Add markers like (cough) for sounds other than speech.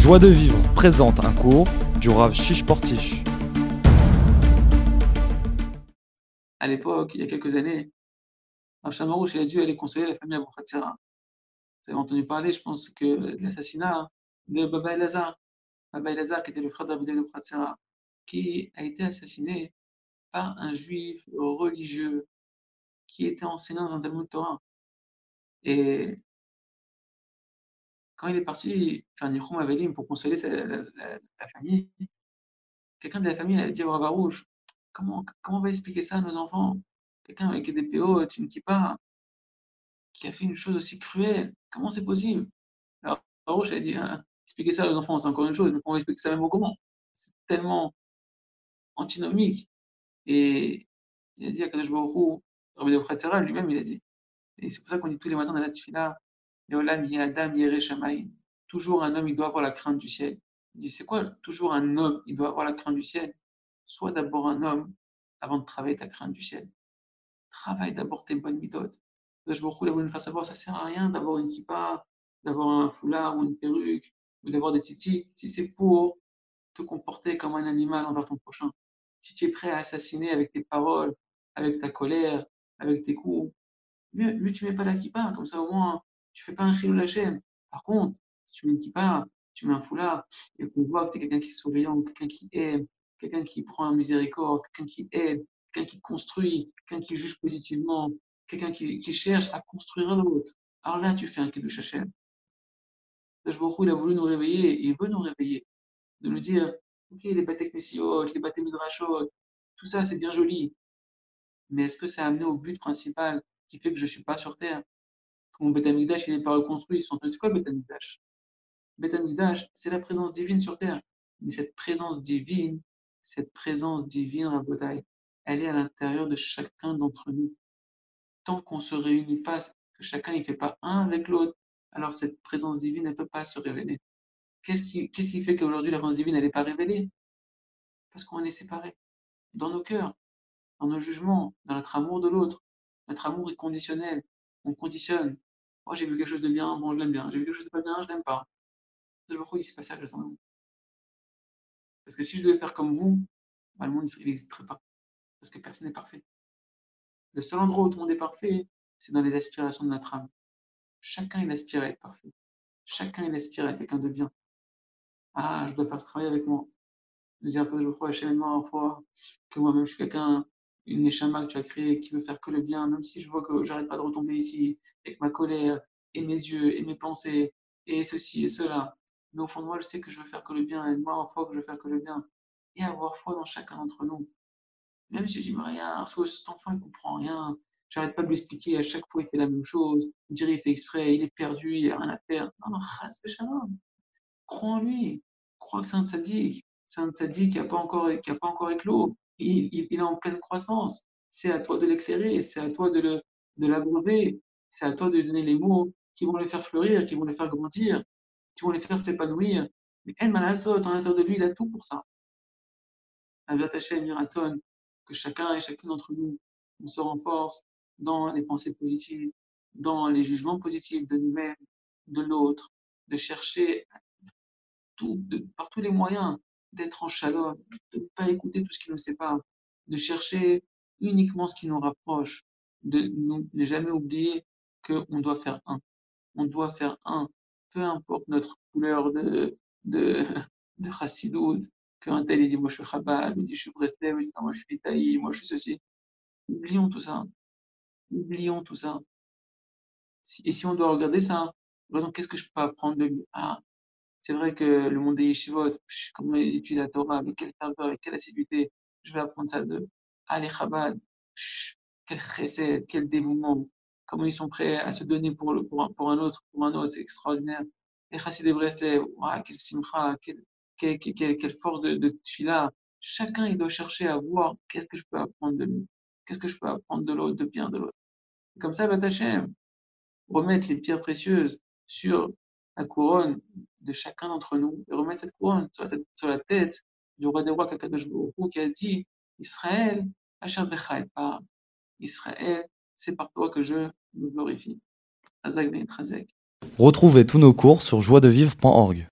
Joie de vivre présente un cours du Rav Shish Portish. À l'époque, il y a quelques années, Rav Shamarouche a dû aller consoler la famille Abou Khatsera. Vous avez entendu parler, je pense, que de l'assassinat de Baba Elazar. Baba Elazar, qui était le frère d'Abou Abou Khatsera, qui a été assassiné par un juif religieux qui était enseignant dans un Talmud Torah. Et quand il est parti faire Nichum Avelim pour consoler la, famille, quelqu'un de la famille a dit au Rouge comment, comment on va expliquer ça à nos enfants? Quelqu'un avec des PO, tu ne dis pas, qui a fait une chose aussi cruelle, comment c'est possible? Alors Rouge a dit hein, expliquer ça aux enfants, c'est encore une chose, mais on va expliquer ça même au comment C'est tellement antinomique. Et il a dit à Kadosh Baruch Rabbi de lui-même, il a dit. Et c'est pour ça qu'on dit tous les matins dans la tefila, Toujours un homme, il doit avoir la crainte du ciel. Il dit, c'est quoi toujours un homme, il doit avoir la crainte du ciel? Sois d'abord un homme avant de travailler ta crainte du ciel. Travaille d'abord tes bonnes méthodes. Je beaucoup voulu nous faire savoir, ça sert à rien d'avoir une kippa, d'avoir un foulard ou une perruque, ou d'avoir des titis, si c'est pour te comporter comme un animal envers ton prochain. Si tu es prêt à assassiner avec tes paroles, avec ta colère, avec tes coups, mieux, mieux tu mets pas la kippa, comme ça au moins tu fais pas un chilou chaîne. Par contre, si tu mets une kippa, tu mets un foulard, et qu'on voit que tu es quelqu'un qui est souriant, quelqu'un qui aime, quelqu'un qui prend miséricorde, quelqu'un qui aide, quelqu'un qui construit, quelqu'un qui juge positivement, quelqu'un qui, cherche à construire un autre. Alors là, tu fais un kiddush Hashem. beaucoup, il a voulu nous réveiller, et il veut nous réveiller, de nous dire, ok, les bâtés les bâtés midrashot, tout ça, c'est bien joli. Mais est-ce que ça a amené au but principal qui fait que je ne suis pas sur Terre? Mon Beth Amikdash, il n'est pas reconstruit. C'est quoi le Beth Amikdash Beth c'est la présence divine sur terre. Mais cette présence divine, cette présence divine, Rabotai, elle est à l'intérieur de chacun d'entre nous. Tant qu'on ne se réunit pas, que chacun ne fait pas un avec l'autre, alors cette présence divine ne peut pas se révéler. Qu'est-ce qui, qui fait qu'aujourd'hui la présence divine n'est pas révélée? Parce qu'on est séparés dans nos cœurs, dans nos jugements, dans notre amour de l'autre. Notre amour est conditionnel. On conditionne. Oh, j'ai vu quelque chose de bien, bon, je l'aime bien. J'ai vu quelque chose de pas bien, je l'aime pas. Je me dis, c'est pas ça que j'attends de vous. Parce que si je devais faire comme vous, bah, le monde n'existerait pas. Parce que personne n'est parfait. Le seul endroit où tout le monde est parfait, c'est dans les aspirations de notre âme. Chacun, il aspire à être parfait. Chacun, il aspire à être quelqu'un de bien. Ah, je dois faire ce travail avec moi. De dire que je crois à moi fois que moi-même je suis quelqu'un une échama que tu as créée qui veut faire que le bien, même si je vois que j'arrête pas de retomber ici avec ma colère et mes yeux et mes pensées et ceci et cela. Mais au fond de moi, je sais que je veux faire que le bien et moi, en foi, que je veux faire que le bien. Et avoir foi dans chacun d'entre nous. Même si je dis, rien, cet enfant, il comprend rien. J'arrête pas de lui expliquer, à chaque fois, il fait la même chose. Il dirait, il fait exprès, il est perdu, il a rien à faire. Non, non, Crois en lui. Crois que c'est un tzaddik. C'est un tzaddik qui n'a pas encore, pas encore éclos il, est en pleine croissance. C'est à toi de l'éclairer, c'est à toi de, le, c'est à toi de donner les mots qui vont le faire fleurir, qui vont le faire grandir, qui vont les faire s'épanouir. Mais El Malasot, en l'intérieur de lui, il a tout pour ça. Attaché Miratson, que chacun et chacune d'entre nous, on se renforce dans les pensées positives, dans les jugements positifs de nous-mêmes, de l'autre, de chercher tout, de, par tous les moyens d'être en shalom, de ne pas écouter tout ce qui nous sépare, de chercher uniquement ce qui nous rapproche, de ne jamais oublier qu'on doit faire un. On doit faire un, peu importe notre couleur de, de, (laughs) de chassidout, qu'un tel dit moi je suis Chabad, il dit je suis Breslev, il dit moi je suis Itaï, moi je suis ceci. Oublions tout ça. Oublions tout ça. Et si on doit regarder ça, qu'est-ce que je peux apprendre de lui Ah, c'est vrai que le monde des yeshivot, comment ils étudient la Torah, avec quelle ferveur, avec quelle assiduité, je vais apprendre ça de Ali Chabad, quel chesed, quel dévouement, comment ils sont prêts à se donner pour, pour, un, autre, pour un autre, c'est extraordinaire. Les chassid de Breslev, quel simcha, quelle, quelle, quelle, force de, de. Chacun, il doit chercher à voir qu'est-ce que je peux apprendre de lui, qu'est-ce que je peux apprendre de l'autre, de bien de l'autre. Comme ça, Batachem, remettre les pierres précieuses sur la couronne de chacun d'entre nous et remettre cette couronne sur la tête, du roi des rois Kakadosh qui a dit Israël, pas Israël, c'est par toi que je me glorifie. Retrouvez tous nos cours sur joiedevivre.org.